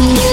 you.